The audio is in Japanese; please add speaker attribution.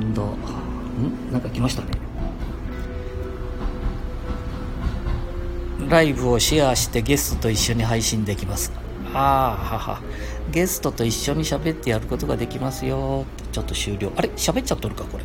Speaker 1: ん？なんか来ましたね。ライブをシェアしてゲストと一緒に配信できますああはは。ゲストと一緒に喋ってやることができますよ。ちょっと終了。あれ？喋っちゃっとるかこれ。